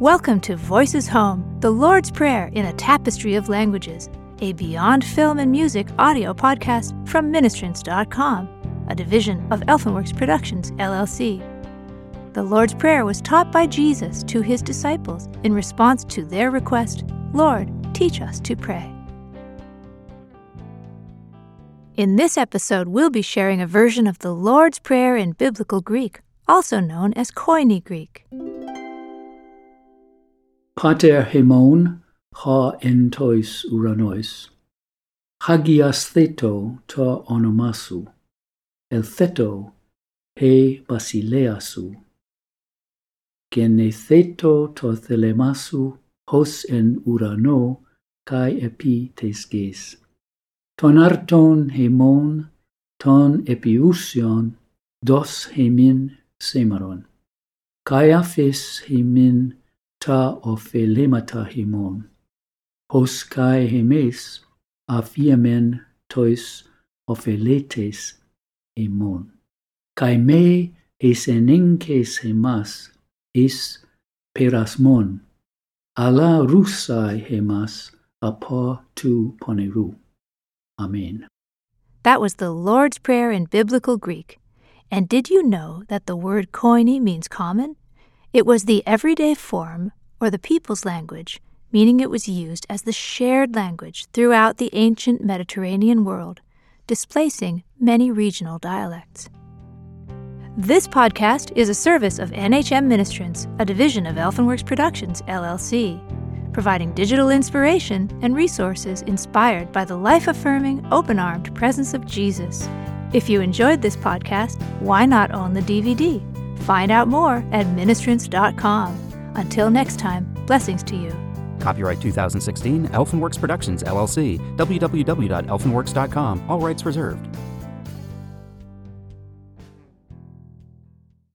Welcome to Voices Home, the Lord's Prayer in a Tapestry of Languages, a Beyond Film and Music audio podcast from Ministrants.com, a division of Elfenworks Productions, LLC. The Lord's Prayer was taught by Jesus to his disciples in response to their request, Lord, teach us to pray. In this episode, we'll be sharing a version of the Lord's Prayer in Biblical Greek, also known as Koine Greek. pater hemon ha entois uranois. Hagias theto ta onomasu. El theto he basileasu. Gene theto to thelemasu hos en urano kai epi tesges ton arton hemon ton epiusion dos hemin semaron kai afis hemin ta himon. Hos kai hemes afiamen tois opheletes himon. Kai me eseninques hemas is perasmon. Ala rusai hemas apo tu poneru. Amen. That was the Lord's Prayer in Biblical Greek. And did you know that the word koine means common? It was the everyday form, or the people's language, meaning it was used as the shared language throughout the ancient Mediterranean world, displacing many regional dialects. This podcast is a service of NHM Ministrants, a division of Elfenworks Productions, LLC, providing digital inspiration and resources inspired by the life affirming, open armed presence of Jesus. If you enjoyed this podcast, why not own the DVD? Find out more at ministrants.com. Until next time, blessings to you. Copyright 2016, Elfenworks Productions, LLC, www.elfenworks.com, all rights reserved.